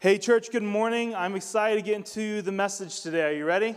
Hey, church, good morning. I'm excited to get into the message today. Are you ready?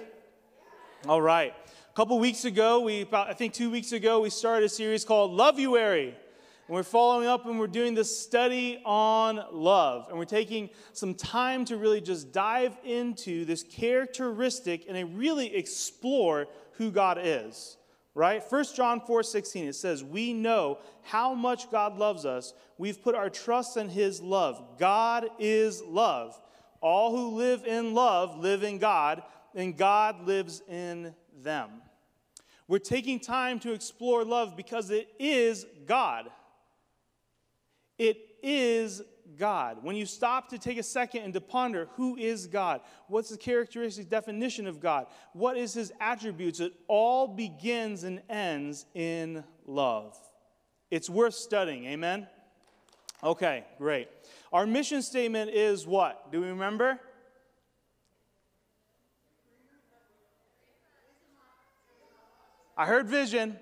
All right. A couple weeks ago, we about I think two weeks ago, we started a series called Love You Airy. And we're following up and we're doing this study on love. And we're taking some time to really just dive into this characteristic and really explore who God is right? 1 John 4 16, it says, We know how much God loves us. We've put our trust in his love. God is love. All who live in love live in God, and God lives in them. We're taking time to explore love because it is God. It is God. When you stop to take a second and to ponder who is God, what's the characteristic definition of God, what is his attributes, it all begins and ends in love. It's worth studying, amen? Okay, great. Our mission statement is what? Do we remember? I heard vision.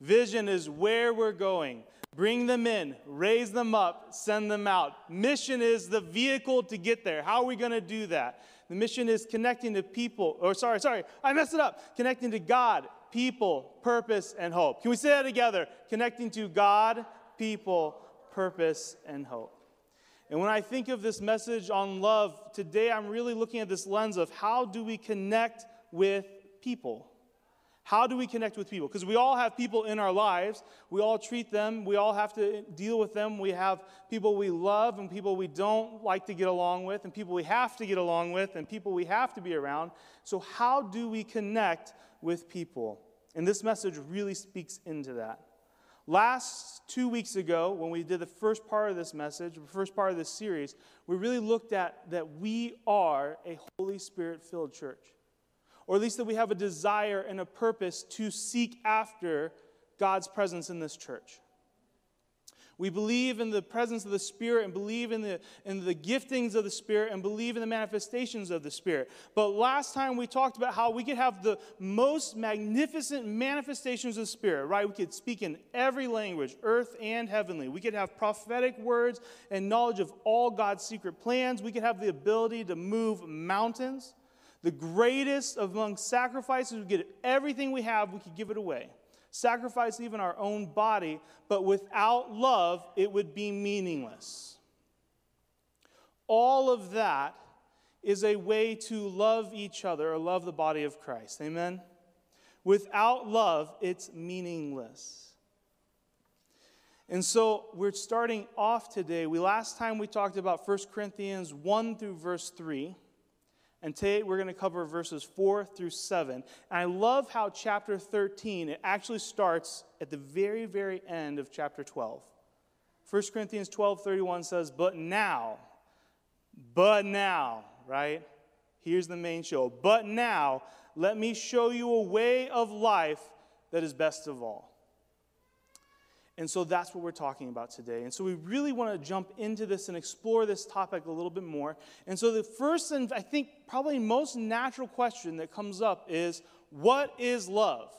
Vision is where we're going. Bring them in, raise them up, send them out. Mission is the vehicle to get there. How are we going to do that? The mission is connecting to people, or sorry, sorry, I messed it up. Connecting to God, people, purpose, and hope. Can we say that together? Connecting to God, people, purpose, and hope. And when I think of this message on love, today I'm really looking at this lens of how do we connect with people? How do we connect with people? Because we all have people in our lives. We all treat them. We all have to deal with them. We have people we love and people we don't like to get along with, and people we have to get along with, and people we have to be around. So, how do we connect with people? And this message really speaks into that. Last two weeks ago, when we did the first part of this message, the first part of this series, we really looked at that we are a Holy Spirit filled church or at least that we have a desire and a purpose to seek after God's presence in this church. We believe in the presence of the Spirit and believe in the, in the giftings of the Spirit and believe in the manifestations of the Spirit. But last time we talked about how we could have the most magnificent manifestations of the Spirit, right? We could speak in every language, earth and heavenly. We could have prophetic words and knowledge of all God's secret plans. We could have the ability to move mountains. The greatest among sacrifices, we get everything we have, we could give it away. Sacrifice even our own body, but without love, it would be meaningless. All of that is a way to love each other or love the body of Christ. Amen? Without love, it's meaningless. And so we're starting off today. We last time we talked about 1 Corinthians 1 through verse 3. And today we're going to cover verses 4 through 7. And I love how chapter 13, it actually starts at the very, very end of chapter 12. 1 Corinthians 12 31 says, But now, but now, right? Here's the main show. But now, let me show you a way of life that is best of all. And so that's what we're talking about today. And so we really want to jump into this and explore this topic a little bit more. And so the first and I think probably most natural question that comes up is what is love?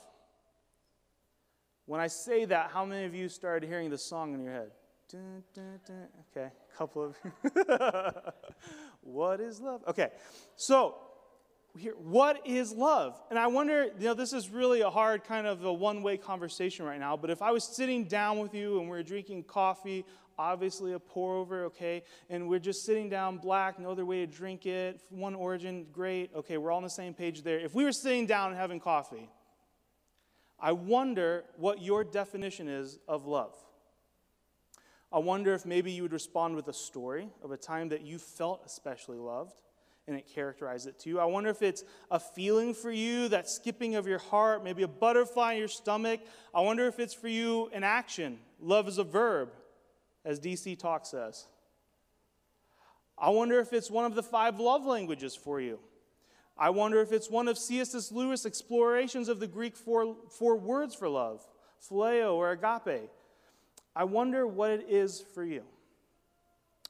When I say that, how many of you started hearing the song in your head? Dun, dun, dun. Okay, a couple of what is love? Okay, so here, what is love? And I wonder, you know, this is really a hard kind of a one way conversation right now, but if I was sitting down with you and we are drinking coffee, obviously a pour over, okay, and we're just sitting down black, no other way to drink it, one origin, great, okay, we're all on the same page there. If we were sitting down and having coffee, I wonder what your definition is of love. I wonder if maybe you would respond with a story of a time that you felt especially loved and it characterized it to you. I wonder if it's a feeling for you, that skipping of your heart, maybe a butterfly in your stomach. I wonder if it's for you an action. Love is a verb, as DC Talk says. I wonder if it's one of the five love languages for you. I wonder if it's one of C.S. Lewis' explorations of the Greek four, four words for love, phileo or agape. I wonder what it is for you.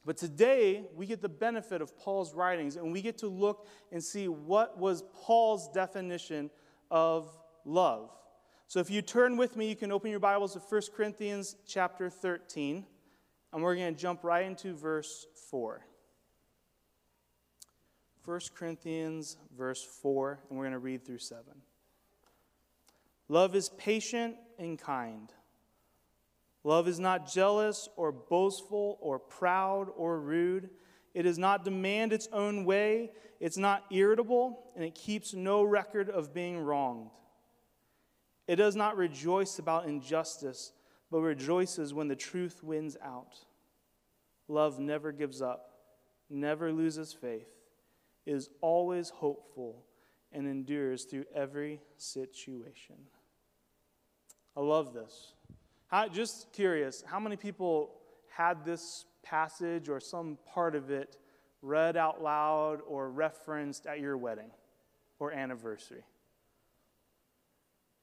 But today, we get the benefit of Paul's writings and we get to look and see what was Paul's definition of love. So if you turn with me, you can open your Bibles to 1 Corinthians chapter 13, and we're going to jump right into verse 4. 1 Corinthians, verse 4, and we're going to read through 7. Love is patient and kind. Love is not jealous or boastful or proud or rude. It does not demand its own way. It's not irritable, and it keeps no record of being wronged. It does not rejoice about injustice, but rejoices when the truth wins out. Love never gives up, never loses faith, is always hopeful, and endures through every situation. I love this. How, just curious, how many people had this passage or some part of it read out loud or referenced at your wedding or anniversary?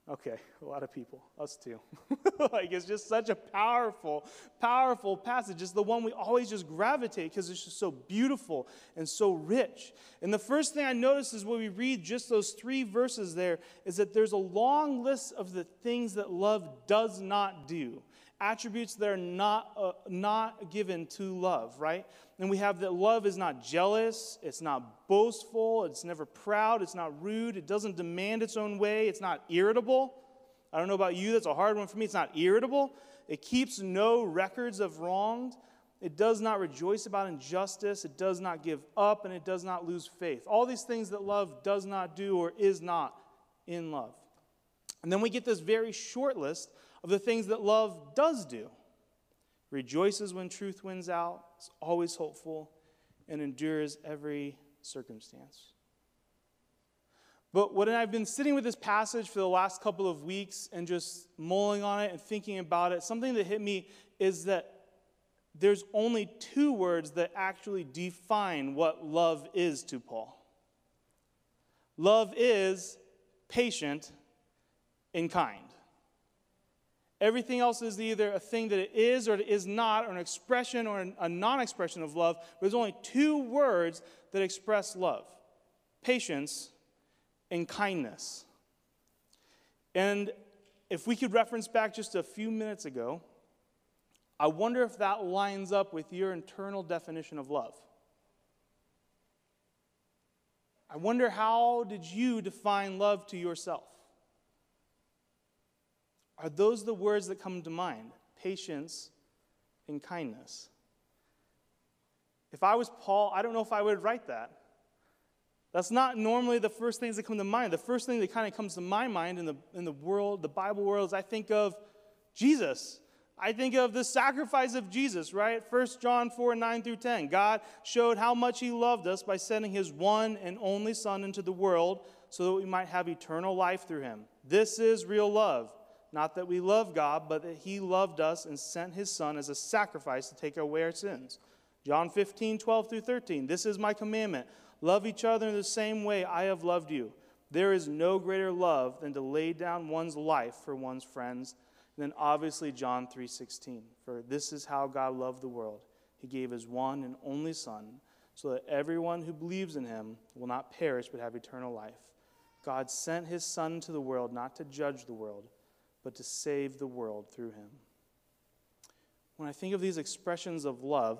Okay, a lot of people, us too. like it's just such a powerful, powerful passage. It's the one we always just gravitate because it's just so beautiful and so rich. And the first thing I notice is when we read just those three verses there is that there's a long list of the things that love does not do attributes that are not, uh, not given to love, right? And we have that love is not jealous, it's not boastful, it's never proud, it's not rude, it doesn't demand its own way, it's not irritable. I don't know about you, that's a hard one for me. It's not irritable, it keeps no records of wronged. It does not rejoice about injustice. It does not give up, and it does not lose faith. All these things that love does not do or is not in love. And then we get this very short list of the things that love does do rejoices when truth wins out, is always hopeful, and endures every circumstance. But when I've been sitting with this passage for the last couple of weeks and just mulling on it and thinking about it, something that hit me is that there's only two words that actually define what love is to Paul. Love is patient and kind. Everything else is either a thing that it is or it is not, or an expression or a non expression of love. But there's only two words that express love patience and kindness. And if we could reference back just a few minutes ago, I wonder if that lines up with your internal definition of love. I wonder how did you define love to yourself? Are those the words that come to mind? Patience and kindness. If I was Paul, I don't know if I would write that. That's not normally the first things that come to mind. The first thing that kind of comes to my mind in the, in the world, the Bible world, is I think of Jesus. I think of the sacrifice of Jesus, right? 1 John 4 9 through 10. God showed how much He loved us by sending His one and only Son into the world so that we might have eternal life through Him. This is real love. Not that we love God, but that He loved us and sent His Son as a sacrifice to take away our sins. John 15, 12 through 13. This is my commandment love each other in the same way I have loved you. There is no greater love than to lay down one's life for one's friends. And then obviously John 3:16. For this is how God loved the world. He gave his one and only son so that everyone who believes in him will not perish but have eternal life. God sent his son to the world not to judge the world but to save the world through him. When I think of these expressions of love,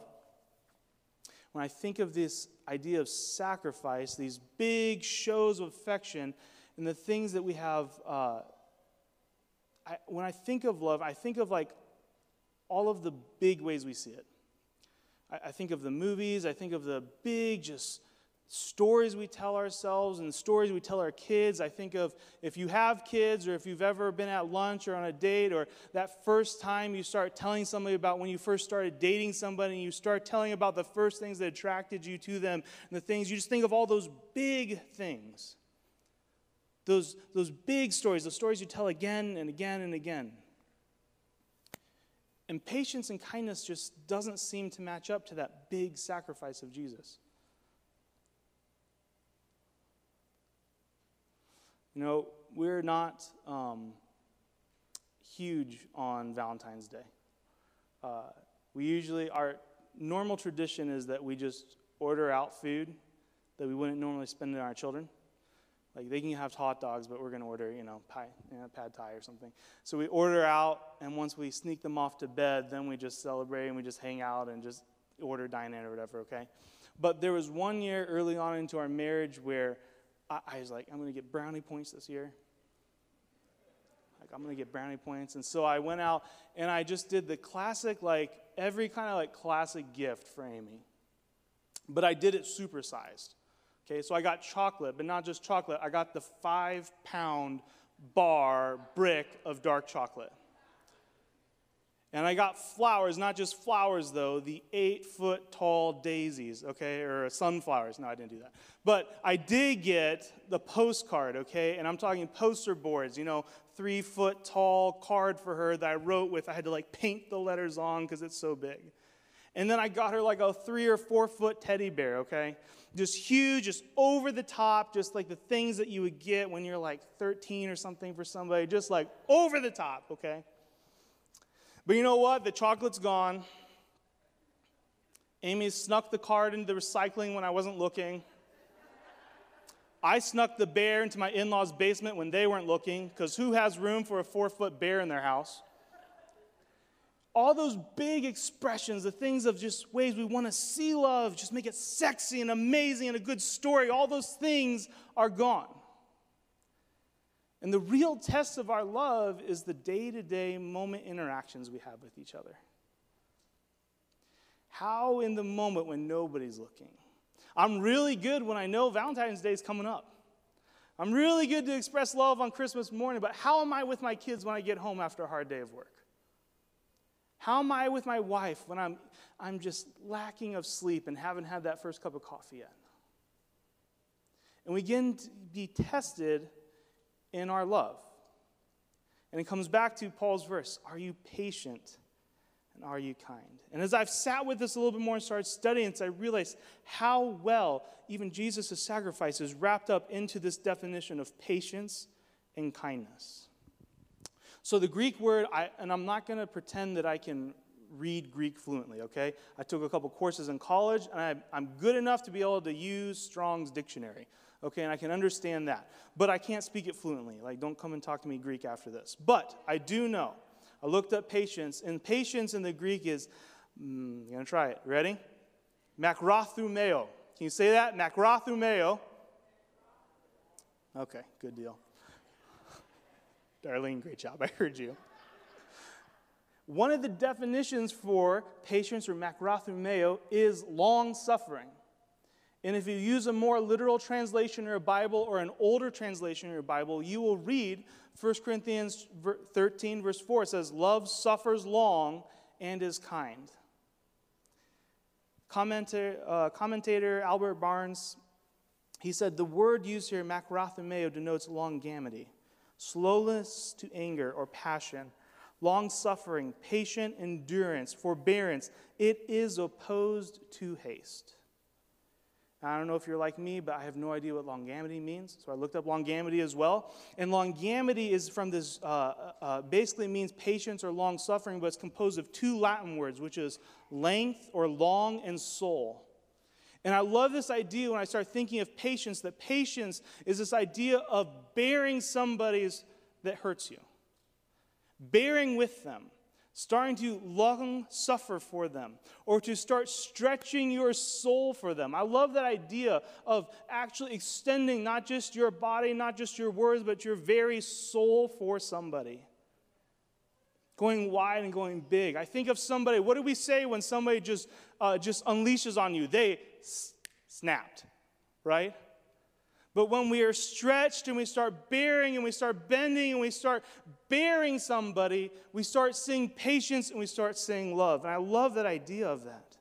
when I think of this idea of sacrifice, these big shows of affection, and the things that we have, uh, I, when I think of love, I think of like all of the big ways we see it. I, I think of the movies, I think of the big, just stories we tell ourselves and stories we tell our kids. I think of if you have kids or if you've ever been at lunch or on a date or that first time you start telling somebody about when you first started dating somebody and you start telling about the first things that attracted you to them and the things you just think of all those big things. Those, those big stories, the stories you tell again and again and again. And patience and kindness just doesn't seem to match up to that big sacrifice of Jesus. You know, we're not um, huge on Valentine's Day. Uh, we usually, our normal tradition is that we just order out food that we wouldn't normally spend on our children. Like they can have hot dogs, but we're going to order, you know, pie, you know, pad thai or something. So we order out, and once we sneak them off to bed, then we just celebrate and we just hang out and just order dine in or whatever, okay? But there was one year early on into our marriage where I, I was like, I'm going to get brownie points this year. Like, I'm going to get brownie points. And so I went out and I just did the classic, like, every kind of like classic gift for Amy. But I did it supersized. Okay, so I got chocolate, but not just chocolate. I got the five pound bar brick of dark chocolate. And I got flowers, not just flowers though, the eight foot tall daisies, okay, or sunflowers. No, I didn't do that. But I did get the postcard, okay, and I'm talking poster boards, you know, three foot tall card for her that I wrote with. I had to like paint the letters on because it's so big. And then I got her like a three or four foot teddy bear, okay? Just huge, just over the top, just like the things that you would get when you're like 13 or something for somebody, just like over the top, okay? But you know what? The chocolate's gone. Amy snuck the card into the recycling when I wasn't looking. I snuck the bear into my in law's basement when they weren't looking, because who has room for a four foot bear in their house? All those big expressions, the things of just ways we want to see love, just make it sexy and amazing and a good story, all those things are gone. And the real test of our love is the day to day moment interactions we have with each other. How, in the moment when nobody's looking? I'm really good when I know Valentine's Day is coming up. I'm really good to express love on Christmas morning, but how am I with my kids when I get home after a hard day of work? How am I with my wife when I'm, I'm just lacking of sleep and haven't had that first cup of coffee yet? And we begin to be tested in our love. And it comes back to Paul's verse Are you patient and are you kind? And as I've sat with this a little bit more and started studying this, I realized how well even Jesus' sacrifice is wrapped up into this definition of patience and kindness. So the Greek word, I, and I'm not going to pretend that I can read Greek fluently, okay? I took a couple courses in college, and I, I'm good enough to be able to use Strong's dictionary okay, and I can understand that. But I can't speak it fluently. Like, don't come and talk to me Greek after this. But I do know. I looked up patience, and patience in the Greek is, mm, going to try it. Ready? Macrothumeo. Can you say that? Macrothumeo. Okay, good deal. Darlene, great job. I heard you. One of the definitions for patience or macrothumeo is long suffering. And if you use a more literal translation in your Bible or an older translation in your Bible, you will read 1 Corinthians 13, verse 4. It says, Love suffers long and is kind. Commentator, uh, commentator Albert Barnes, he said, The word used here, macrothumeo, denotes longanimity, slowness to anger or passion, long suffering, patient endurance, forbearance. It is opposed to haste. I don't know if you're like me, but I have no idea what longanimity means. So I looked up longanimity as well. And longanimity is from this, uh, uh, uh, basically means patience or long suffering, but it's composed of two Latin words, which is length or long and soul. And I love this idea when I start thinking of patience, that patience is this idea of bearing somebody's that hurts you, bearing with them starting to long suffer for them, or to start stretching your soul for them. I love that idea of actually extending not just your body, not just your words, but your very soul for somebody. Going wide and going big. I think of somebody, what do we say when somebody just, uh, just unleashes on you? They s- snapped, right? But when we are stretched and we start bearing and we start bending and we start bearing somebody, we start seeing patience and we start seeing love. And I love that idea of that.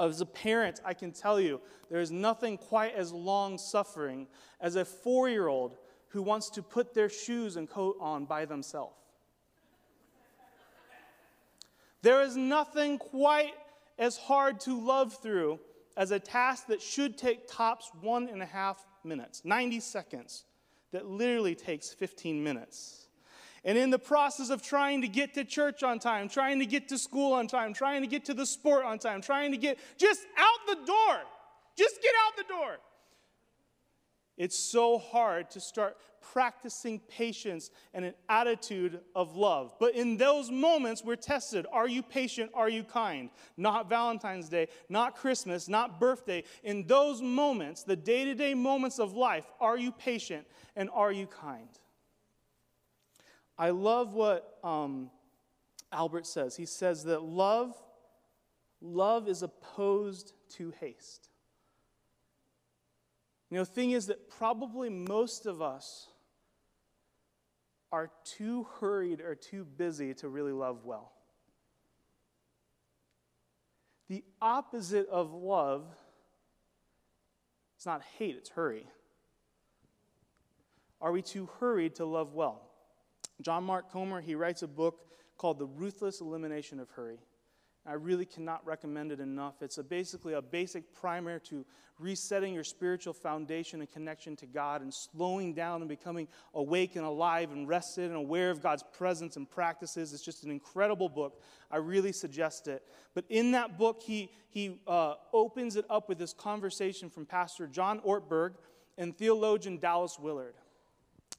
As a parent, I can tell you there is nothing quite as long suffering as a four year old who wants to put their shoes and coat on by themselves. There is nothing quite as hard to love through as a task that should take tops one and a half minutes, 90 seconds, that literally takes 15 minutes. And in the process of trying to get to church on time, trying to get to school on time, trying to get to the sport on time, trying to get just out the door, just get out the door. It's so hard to start practicing patience and an attitude of love. But in those moments, we're tested. Are you patient? Are you kind? Not Valentine's Day, not Christmas, not birthday. In those moments, the day to day moments of life, are you patient and are you kind? I love what um, Albert says. He says that love, love is opposed to haste. You know, the thing is that probably most of us are too hurried or too busy to really love well. The opposite of love is not hate, it's hurry. Are we too hurried to love well? John Mark Comer, he writes a book called The Ruthless Elimination of Hurry. I really cannot recommend it enough. It's a basically a basic primer to resetting your spiritual foundation and connection to God and slowing down and becoming awake and alive and rested and aware of God's presence and practices. It's just an incredible book. I really suggest it. But in that book, he, he uh, opens it up with this conversation from Pastor John Ortberg and theologian Dallas Willard.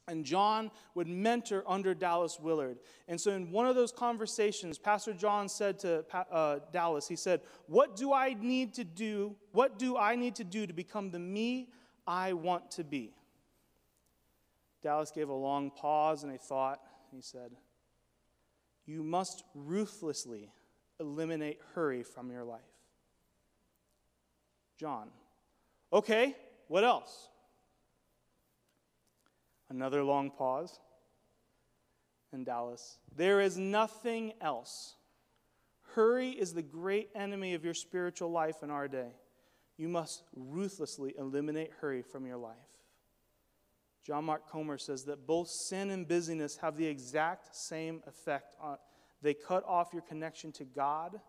And John would mentor under Dallas Willard. And so, in one of those conversations, Pastor John said to uh, Dallas, he said, What do I need to do? What do I need to do to become the me I want to be? Dallas gave a long pause and a thought. And he said, You must ruthlessly eliminate hurry from your life. John, okay, what else? Another long pause. And Dallas, there is nothing else. Hurry is the great enemy of your spiritual life in our day. You must ruthlessly eliminate hurry from your life. John Mark Comer says that both sin and busyness have the exact same effect. On, they cut off your connection to God,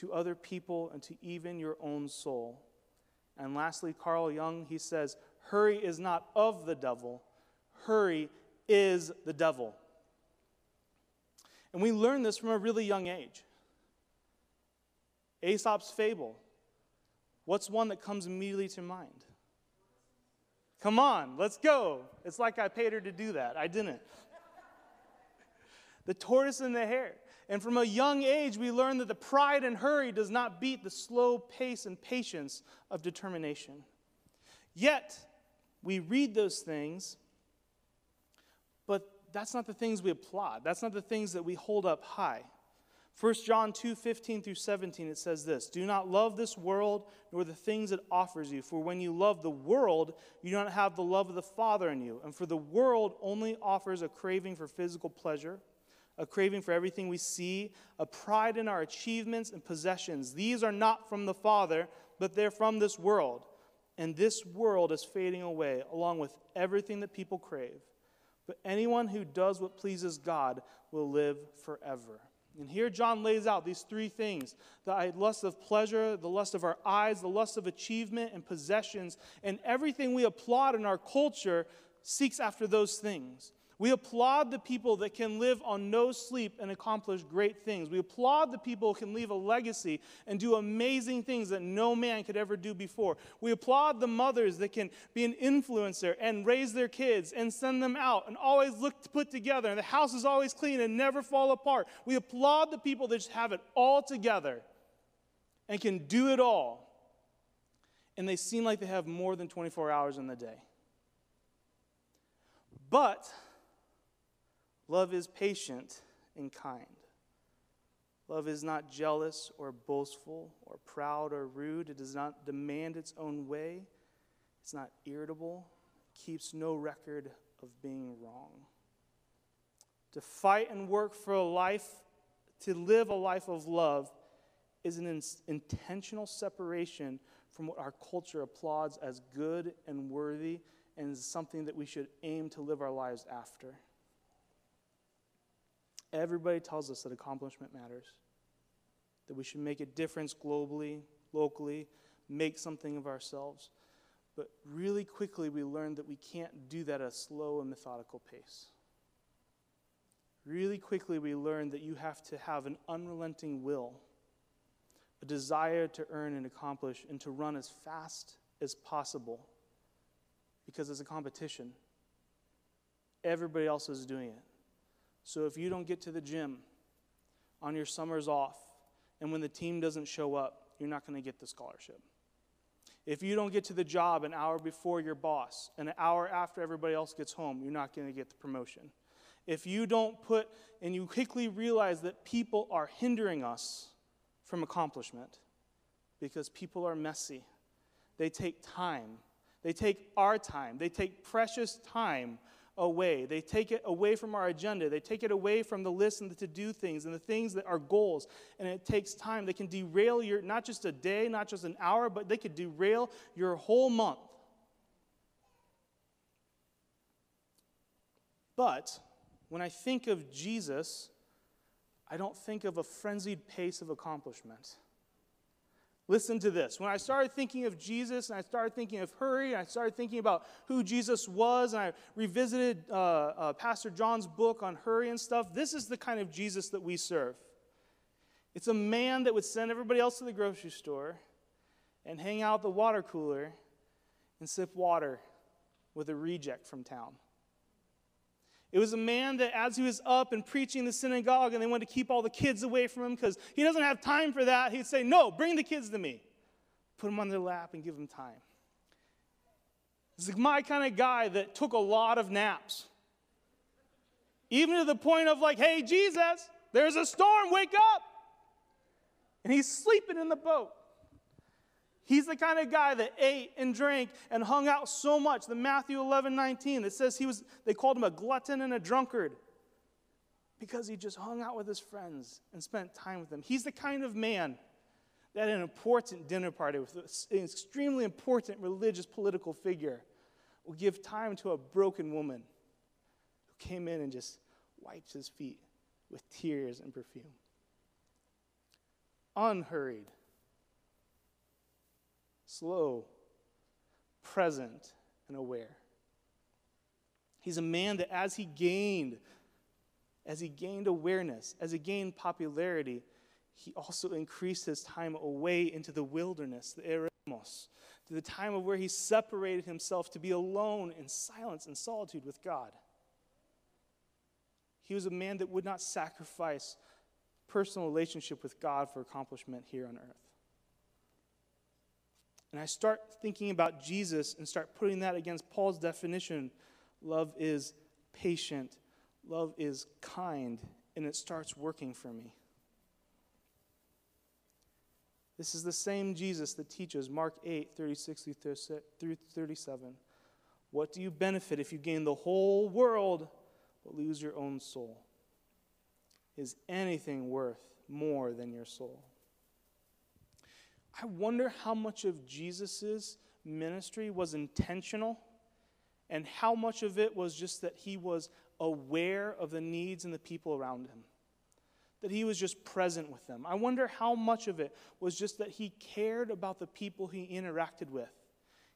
to other people, and to even your own soul. And lastly, Carl Jung, he says, hurry is not of the devil, hurry is the devil. And we learn this from a really young age. Aesop's fable. What's one that comes immediately to mind? Come on, let's go. It's like I paid her to do that. I didn't. the tortoise and the hare. And from a young age, we learn that the pride and hurry does not beat the slow pace and patience of determination. Yet, we read those things but that's not the things we applaud. That's not the things that we hold up high. 1 John 2 15 through 17, it says this Do not love this world nor the things it offers you, for when you love the world, you do not have the love of the Father in you. And for the world only offers a craving for physical pleasure, a craving for everything we see, a pride in our achievements and possessions. These are not from the Father, but they're from this world. And this world is fading away, along with everything that people crave. But anyone who does what pleases God will live forever. And here John lays out these three things the uh, lust of pleasure, the lust of our eyes, the lust of achievement and possessions, and everything we applaud in our culture seeks after those things. We applaud the people that can live on no sleep and accomplish great things. We applaud the people who can leave a legacy and do amazing things that no man could ever do before. We applaud the mothers that can be an influencer and raise their kids and send them out and always look put together and the house is always clean and never fall apart. We applaud the people that just have it all together and can do it all. And they seem like they have more than 24 hours in the day. But Love is patient and kind. Love is not jealous or boastful or proud or rude. It does not demand its own way. It's not irritable. It keeps no record of being wrong. To fight and work for a life, to live a life of love, is an in- intentional separation from what our culture applauds as good and worthy and is something that we should aim to live our lives after. Everybody tells us that accomplishment matters, that we should make a difference globally, locally, make something of ourselves. But really quickly, we learn that we can't do that at a slow and methodical pace. Really quickly, we learn that you have to have an unrelenting will, a desire to earn and accomplish, and to run as fast as possible because it's a competition. Everybody else is doing it. So if you don't get to the gym on your summers off, and when the team doesn't show up, you're not going to get the scholarship. If you don't get to the job an hour before your boss, and an hour after everybody else gets home, you're not going to get the promotion. If you don't put, and you quickly realize that people are hindering us from accomplishment because people are messy, they take time, they take our time, they take precious time away. They take it away from our agenda. They take it away from the list and the to do things and the things that are goals. And it takes time. They can derail your, not just a day, not just an hour, but they could derail your whole month. But when I think of Jesus, I don't think of a frenzied pace of accomplishment. Listen to this. When I started thinking of Jesus and I started thinking of hurry, and I started thinking about who Jesus was, and I revisited uh, uh, Pastor John's book on hurry and stuff, this is the kind of Jesus that we serve. It's a man that would send everybody else to the grocery store and hang out the water cooler and sip water with a reject from town. It was a man that, as he was up and preaching in the synagogue, and they wanted to keep all the kids away from him because he doesn't have time for that, he'd say, No, bring the kids to me. Put them on their lap and give them time. It's like my kind of guy that took a lot of naps. Even to the point of, like, hey, Jesus, there's a storm, wake up. And he's sleeping in the boat. He's the kind of guy that ate and drank and hung out so much. The Matthew 11, 19, that says he was, they called him a glutton and a drunkard because he just hung out with his friends and spent time with them. He's the kind of man that an important dinner party with an extremely important religious political figure will give time to a broken woman who came in and just wiped his feet with tears and perfume. Unhurried slow, present, and aware. He's a man that as he gained, as he gained awareness, as he gained popularity, he also increased his time away into the wilderness, the eremos, to the time of where he separated himself to be alone in silence and solitude with God. He was a man that would not sacrifice personal relationship with God for accomplishment here on earth and I start thinking about Jesus and start putting that against Paul's definition, love is patient, love is kind, and it starts working for me. This is the same Jesus that teaches Mark 8, 36 through 37. What do you benefit if you gain the whole world but lose your own soul? Is anything worth more than your soul? I wonder how much of Jesus' ministry was intentional and how much of it was just that he was aware of the needs and the people around him. That he was just present with them. I wonder how much of it was just that he cared about the people he interacted with.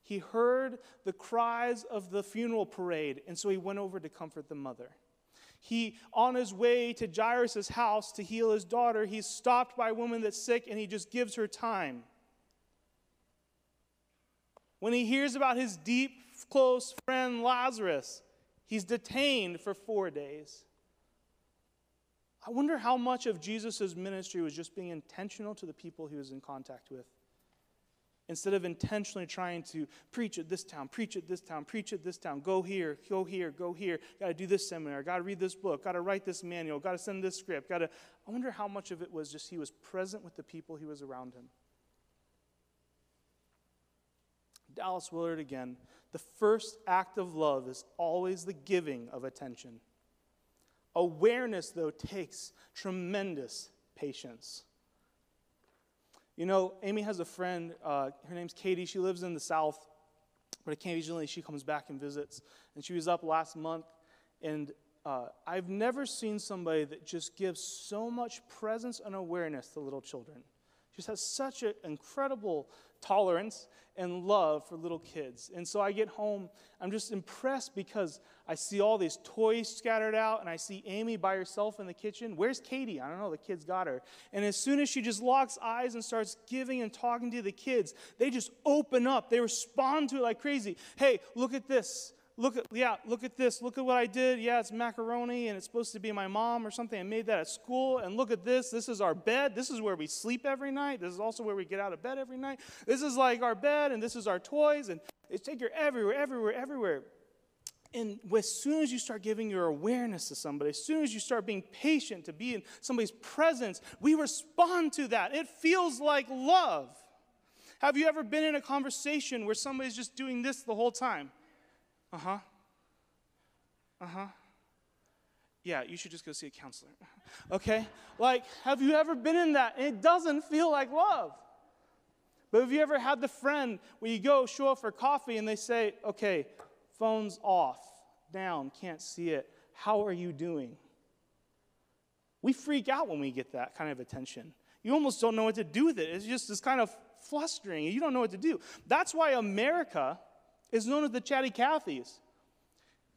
He heard the cries of the funeral parade, and so he went over to comfort the mother. He, on his way to Jairus' house to heal his daughter, he's stopped by a woman that's sick and he just gives her time. When he hears about his deep, close friend Lazarus, he's detained for four days. I wonder how much of Jesus' ministry was just being intentional to the people he was in contact with. Instead of intentionally trying to preach at this town, preach at this town, preach at this town, go here, go here, go here, got to do this seminar, got to read this book, got to write this manual, got to send this script, got to. I wonder how much of it was just he was present with the people he was around him. Dallas Willard again. The first act of love is always the giving of attention. Awareness, though, takes tremendous patience. You know, Amy has a friend, uh, her name's Katie. She lives in the South, but occasionally she comes back and visits. And she was up last month, and uh, I've never seen somebody that just gives so much presence and awareness to little children. Just has such an incredible tolerance and love for little kids. And so I get home, I'm just impressed because I see all these toys scattered out, and I see Amy by herself in the kitchen. Where's Katie? I don't know, the kids got her. And as soon as she just locks eyes and starts giving and talking to the kids, they just open up. They respond to it like crazy. Hey, look at this look at yeah look at this look at what i did. Yeah it's macaroni and it's supposed to be my mom or something. I made that at school and look at this. This is our bed. This is where we sleep every night. This is also where we get out of bed every night. This is like our bed and this is our toys and it's take you everywhere everywhere everywhere. And as soon as you start giving your awareness to somebody, as soon as you start being patient to be in somebody's presence, we respond to that. It feels like love. Have you ever been in a conversation where somebody's just doing this the whole time? Uh huh. Uh huh. Yeah, you should just go see a counselor. okay? Like, have you ever been in that? And it doesn't feel like love. But have you ever had the friend where you go show up for coffee and they say, okay, phone's off, down, can't see it. How are you doing? We freak out when we get that kind of attention. You almost don't know what to do with it. It's just this kind of flustering. You don't know what to do. That's why America is known as the chatty Cathys.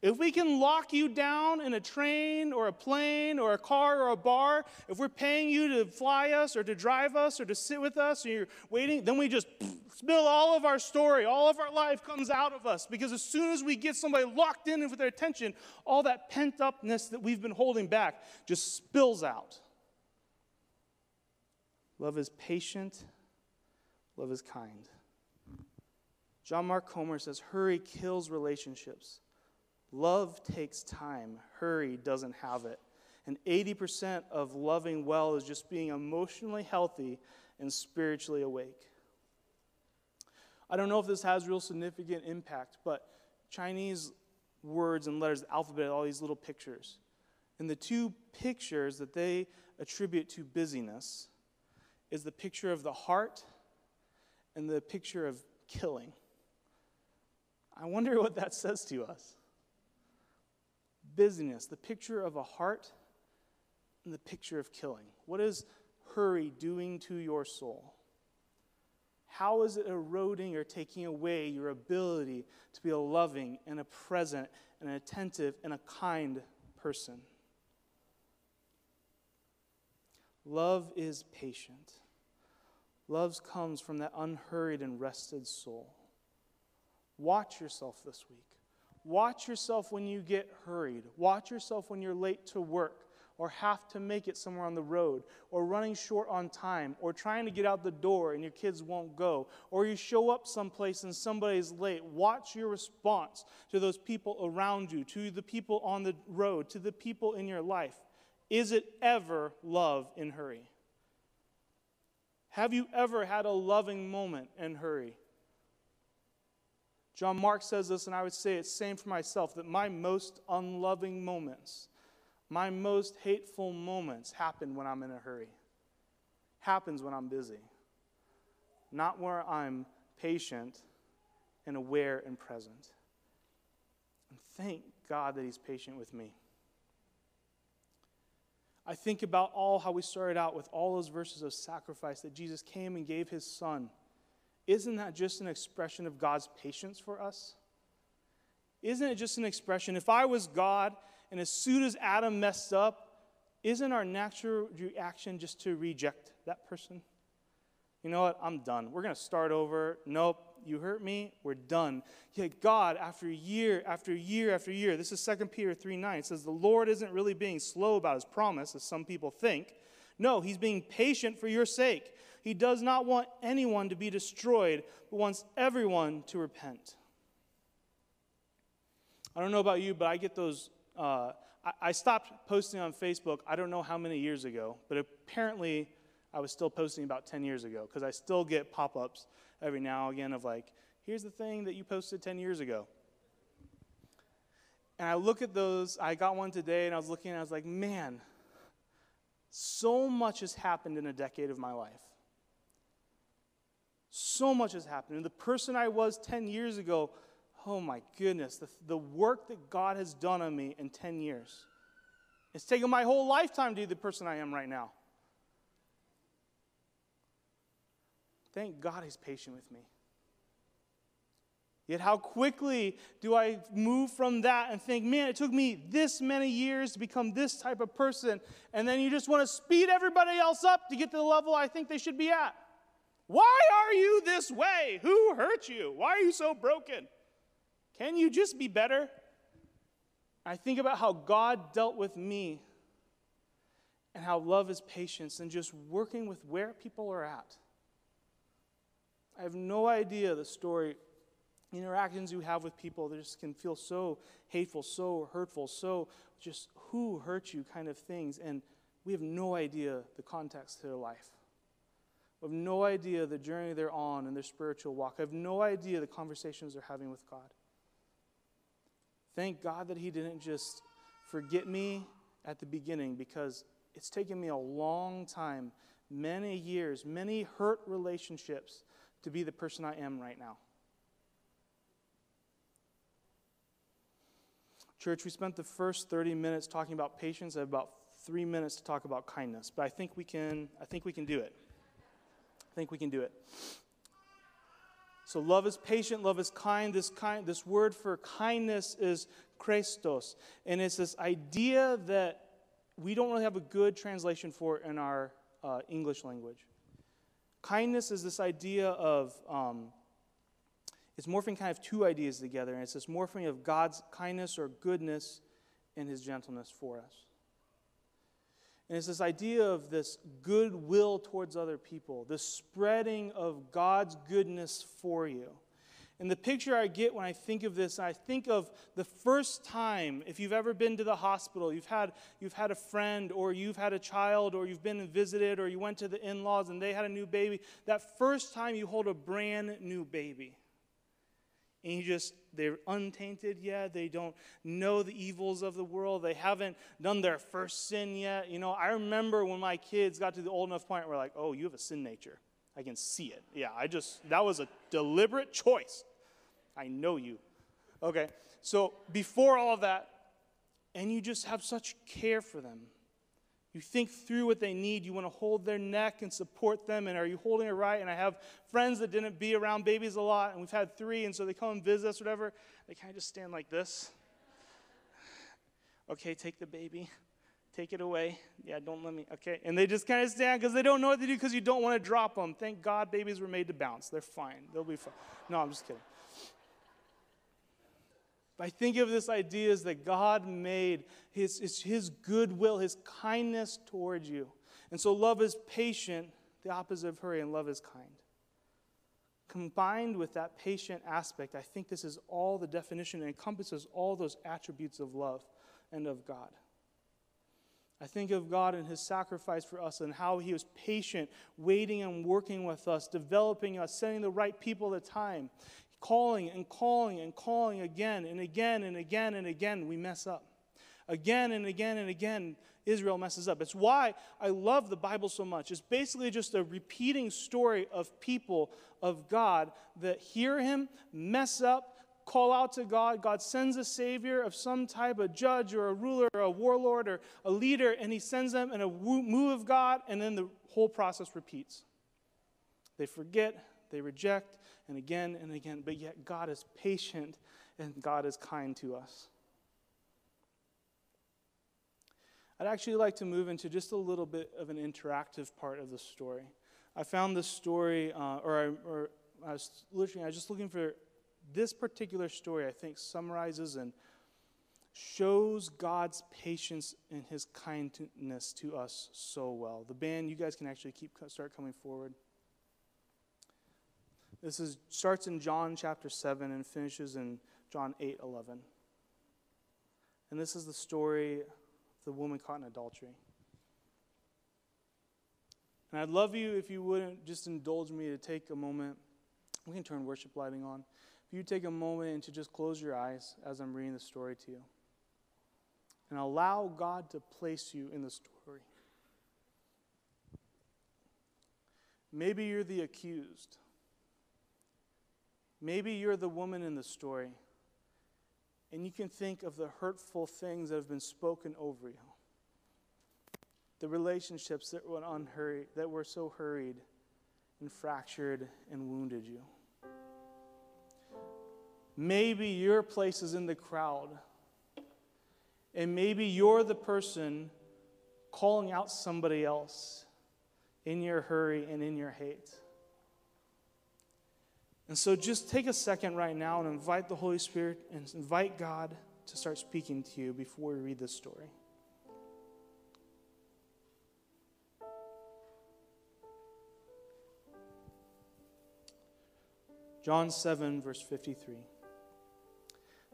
If we can lock you down in a train or a plane or a car or a bar, if we're paying you to fly us or to drive us or to sit with us and you're waiting, then we just spill all of our story, all of our life comes out of us. Because as soon as we get somebody locked in with their attention, all that pent upness that we've been holding back just spills out. Love is patient, love is kind. John Mark Comer says, Hurry kills relationships. Love takes time, hurry doesn't have it. And 80% of loving well is just being emotionally healthy and spiritually awake. I don't know if this has real significant impact, but Chinese words and letters, the alphabet, all these little pictures. And the two pictures that they attribute to busyness is the picture of the heart and the picture of killing. I wonder what that says to us. Busyness, the picture of a heart and the picture of killing. What is hurry doing to your soul? How is it eroding or taking away your ability to be a loving and a present and an attentive and a kind person? Love is patient. Love comes from that unhurried and rested soul. Watch yourself this week. Watch yourself when you get hurried. Watch yourself when you're late to work or have to make it somewhere on the road or running short on time or trying to get out the door and your kids won't go or you show up someplace and somebody's late. Watch your response to those people around you, to the people on the road, to the people in your life. Is it ever love in hurry? Have you ever had a loving moment in hurry? John Mark says this, and I would say it's same for myself that my most unloving moments, my most hateful moments happen when I'm in a hurry. Happens when I'm busy. Not where I'm patient and aware and present. And thank God that He's patient with me. I think about all how we started out with all those verses of sacrifice that Jesus came and gave His Son isn't that just an expression of God's patience for us? Isn't it just an expression? If I was God and as soon as Adam messed up, isn't our natural reaction just to reject that person? You know what? I'm done. We're going to start over. Nope, you hurt me. We're done. Yet God, after year after year after year, this is 2 Peter 3 9, it says, The Lord isn't really being slow about his promise, as some people think. No, he's being patient for your sake. He does not want anyone to be destroyed, but wants everyone to repent. I don't know about you, but I get those. Uh, I, I stopped posting on Facebook, I don't know how many years ago, but apparently I was still posting about 10 years ago because I still get pop ups every now and again of like, here's the thing that you posted 10 years ago. And I look at those, I got one today and I was looking and I was like, man, so much has happened in a decade of my life. So much has happened. And the person I was 10 years ago, oh my goodness, the, the work that God has done on me in 10 years. It's taken my whole lifetime to be the person I am right now. thank God he's patient with me. Yet, how quickly do I move from that and think, man, it took me this many years to become this type of person, and then you just want to speed everybody else up to get to the level I think they should be at? Why are you this way? Who hurt you? Why are you so broken? Can you just be better? I think about how God dealt with me and how love is patience and just working with where people are at. I have no idea the story interactions you have with people that just can feel so hateful, so hurtful, so just who hurt you kind of things. And we have no idea the context to their life. Have no idea the journey they're on in their spiritual walk. I have no idea the conversations they're having with God. Thank God that He didn't just forget me at the beginning because it's taken me a long time, many years, many hurt relationships to be the person I am right now. Church, we spent the first 30 minutes talking about patience and about three minutes to talk about kindness, but I think we can, I think we can do it. I think we can do it. So love is patient, love is kind. This kind this word for kindness is Christos. And it's this idea that we don't really have a good translation for in our uh, English language. Kindness is this idea of um, it's morphing kind of two ideas together, and it's this morphing of God's kindness or goodness and his gentleness for us. And it's this idea of this goodwill towards other people, the spreading of God's goodness for you. And the picture I get when I think of this, I think of the first time, if you've ever been to the hospital, you've had, you've had a friend, or you've had a child, or you've been visited, or you went to the in laws and they had a new baby. That first time you hold a brand new baby and you just they're untainted yet they don't know the evils of the world they haven't done their first sin yet you know? I remember when my kids got to the old enough point where like oh you have a sin nature. I can see it. Yeah i just that was a deliberate choice. I know you. Okay so before all of that and you just have such care for them you think through what they need. You want to hold their neck and support them. And are you holding it right? And I have friends that didn't be around babies a lot, and we've had three, and so they come and visit us, whatever. They kind of just stand like this. Okay, take the baby. Take it away. Yeah, don't let me. Okay. And they just kind of stand because they don't know what to do because you don't want to drop them. Thank God babies were made to bounce. They're fine. They'll be fine. No, I'm just kidding. But I think of this idea as that God made his, his goodwill, his kindness towards you. And so love is patient, the opposite of hurry, and love is kind. Combined with that patient aspect, I think this is all the definition and encompasses all those attributes of love and of God. I think of God and his sacrifice for us and how he was patient, waiting and working with us, developing us, sending the right people at the time calling and calling and calling again and again and again and again, we mess up. Again and again and again, Israel messes up. It's why I love the Bible so much. It's basically just a repeating story of people of God that hear Him, mess up, call out to God. God sends a Savior of some type, a judge or a ruler or a warlord or a leader, and He sends them in a move of God, and then the whole process repeats. They forget, they reject, and again and again, but yet God is patient and God is kind to us. I'd actually like to move into just a little bit of an interactive part of the story. I found this story, uh, or, I, or I was literally, I was just looking for this particular story, I think summarizes and shows God's patience and his kindness to us so well. The band, you guys can actually keep start coming forward. This is, starts in John chapter 7 and finishes in John 8 11. And this is the story of the woman caught in adultery. And I'd love you if you wouldn't just indulge me to take a moment. We can turn worship lighting on. If you take a moment and to just close your eyes as I'm reading the story to you. And allow God to place you in the story. Maybe you're the accused. Maybe you're the woman in the story, and you can think of the hurtful things that have been spoken over you, the relationships that were unhurried, that were so hurried, and fractured and wounded you. Maybe your place is in the crowd, and maybe you're the person calling out somebody else in your hurry and in your hate. And so just take a second right now and invite the Holy Spirit and invite God to start speaking to you before we read this story. John 7, verse 53.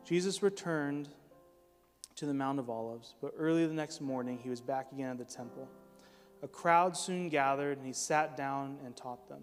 Jesus returned to the Mount of Olives, but early the next morning he was back again at the temple. A crowd soon gathered, and he sat down and taught them.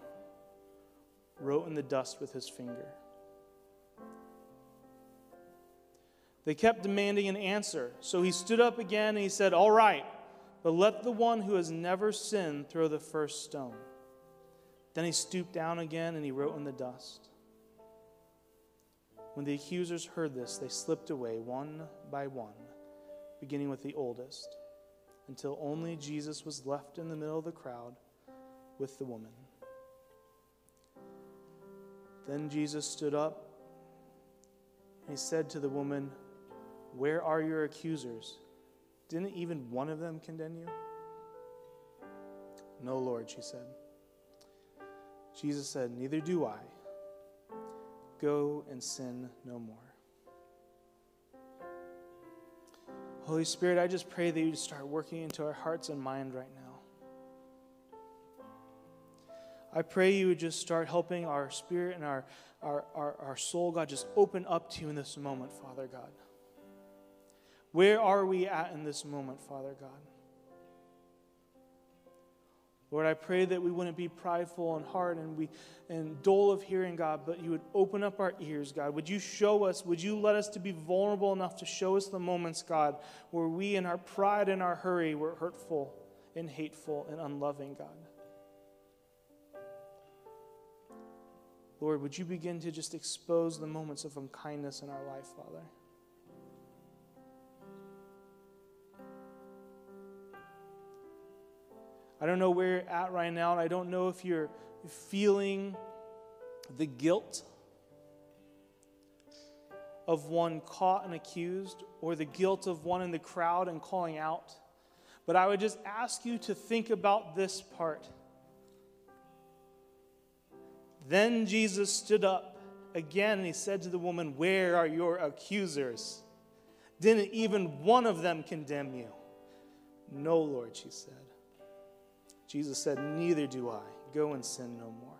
wrote in the dust with his finger. They kept demanding an answer. So he stood up again and he said, All right, but let the one who has never sinned throw the first stone. Then he stooped down again and he wrote in the dust. When the accusers heard this, they slipped away one by one, beginning with the oldest, until only Jesus was left in the middle of the crowd with the woman. Then Jesus stood up he said to the woman, Where are your accusers? Didn't even one of them condemn you? No, Lord, she said. Jesus said, Neither do I. Go and sin no more. Holy Spirit, I just pray that you start working into our hearts and mind right now. I pray you would just start helping our spirit and our, our, our, our soul, God, just open up to you in this moment, Father God. Where are we at in this moment, Father God? Lord, I pray that we wouldn't be prideful and hard and we and dull of hearing, God, but you would open up our ears, God. Would you show us, would you let us to be vulnerable enough to show us the moments, God, where we in our pride and our hurry were hurtful and hateful and unloving, God. Lord, would you begin to just expose the moments of unkindness in our life, Father? I don't know where you're at right now, and I don't know if you're feeling the guilt of one caught and accused or the guilt of one in the crowd and calling out. But I would just ask you to think about this part. Then Jesus stood up again and he said to the woman, Where are your accusers? Didn't even one of them condemn you? No, Lord, she said. Jesus said, Neither do I. Go and sin no more.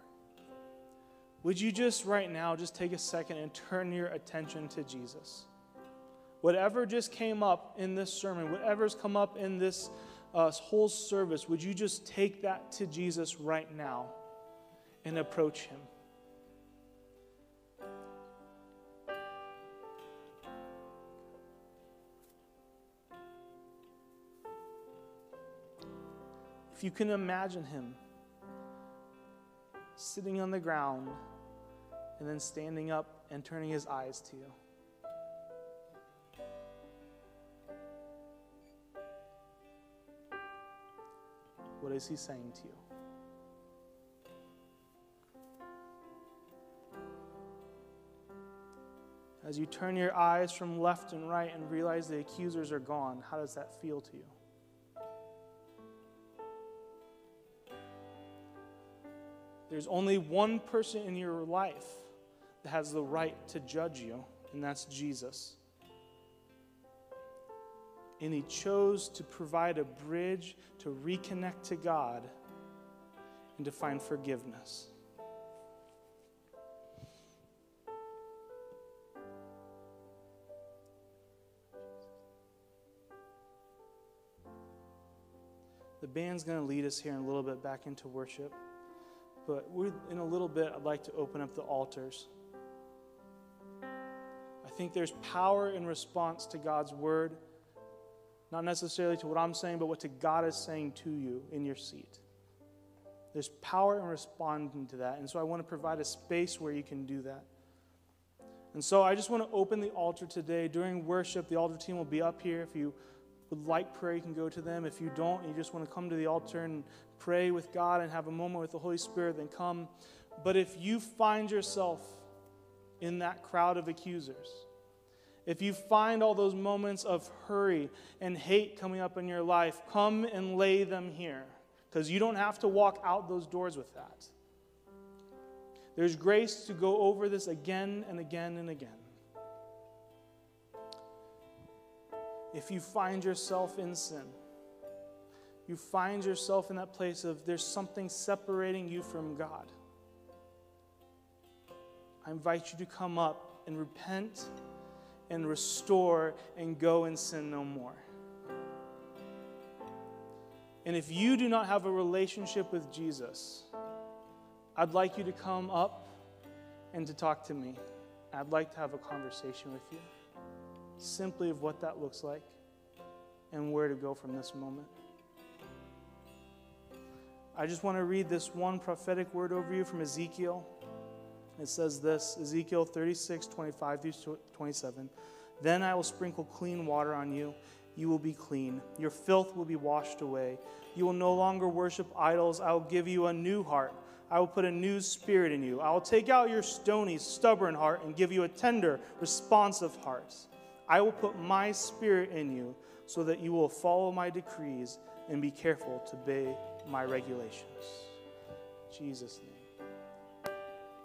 Would you just right now just take a second and turn your attention to Jesus? Whatever just came up in this sermon, whatever's come up in this uh, whole service, would you just take that to Jesus right now? And approach Him. If you can imagine Him sitting on the ground and then standing up and turning His eyes to you. What is he saying to you? As you turn your eyes from left and right and realize the accusers are gone, how does that feel to you? There's only one person in your life that has the right to judge you, and that's Jesus. And he chose to provide a bridge to reconnect to God and to find forgiveness. Band's going to lead us here in a little bit back into worship. but in a little bit, I'd like to open up the altars. I think there's power in response to God's word, not necessarily to what I'm saying, but what to God is saying to you in your seat. There's power in responding to that. And so I want to provide a space where you can do that. And so I just want to open the altar today. During worship, the altar team will be up here. If you would like prayer, you can go to them. If you don't, you just want to come to the altar and pray with God and have a moment with the Holy Spirit, then come. But if you find yourself in that crowd of accusers, if you find all those moments of hurry and hate coming up in your life, come and lay them here because you don't have to walk out those doors with that. There's grace to go over this again and again and again. If you find yourself in sin, you find yourself in that place of there's something separating you from God. I invite you to come up and repent and restore and go and sin no more. And if you do not have a relationship with Jesus, I'd like you to come up and to talk to me. I'd like to have a conversation with you, simply of what that looks like and where to go from this moment. I just want to read this one prophetic word over you from Ezekiel. It says this Ezekiel 36, 25 through 27. Then I will sprinkle clean water on you you will be clean. Your filth will be washed away. You will no longer worship idols. I will give you a new heart. I will put a new spirit in you. I will take out your stony, stubborn heart and give you a tender, responsive heart. I will put my spirit in you so that you will follow my decrees and be careful to obey my regulations. In Jesus' name.